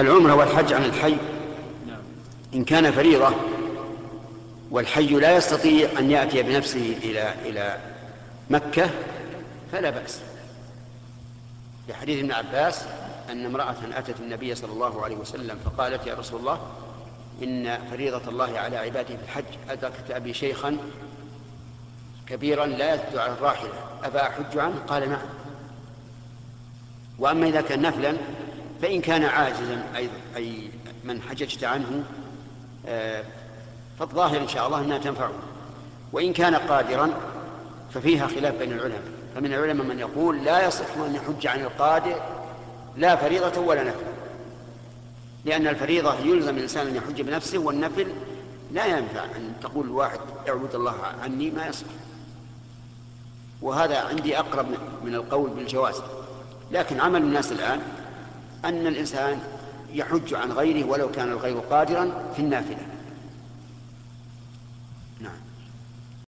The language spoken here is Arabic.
العمرة والحج عن الحي. إن كان فريضة والحي لا يستطيع أن يأتي بنفسه إلى إلى مكة فلا بأس. لحديث ابن عباس أن امرأة أتت النبي صلى الله عليه وسلم فقالت يا رسول الله إن فريضة الله على عباده في الحج. أدركت أبي شيخا كبيرا لا يزد على الراحلة أفا أحج عنه؟ قال نعم. وأما إذا كان نفلا فإن كان عاجزا أي, من حججت عنه آه، فالظاهر إن شاء الله أنها تنفعه. وإن كان قادرا ففيها خلاف بين العلماء. فمن العلماء من يقول لا يصح أن يحج عن القادر لا فريضة ولا نفل. لأن الفريضة يلزم الإنسان أن يحج بنفسه والنفل لا ينفع أن تقول الواحد اعبد الله عني ما يصح. وهذا عندي أقرب من القول بالجواز. لكن عمل الناس الآن أن الإنسان يحج عن غيره ولو كان الغير قادرا في النافلة. نعم.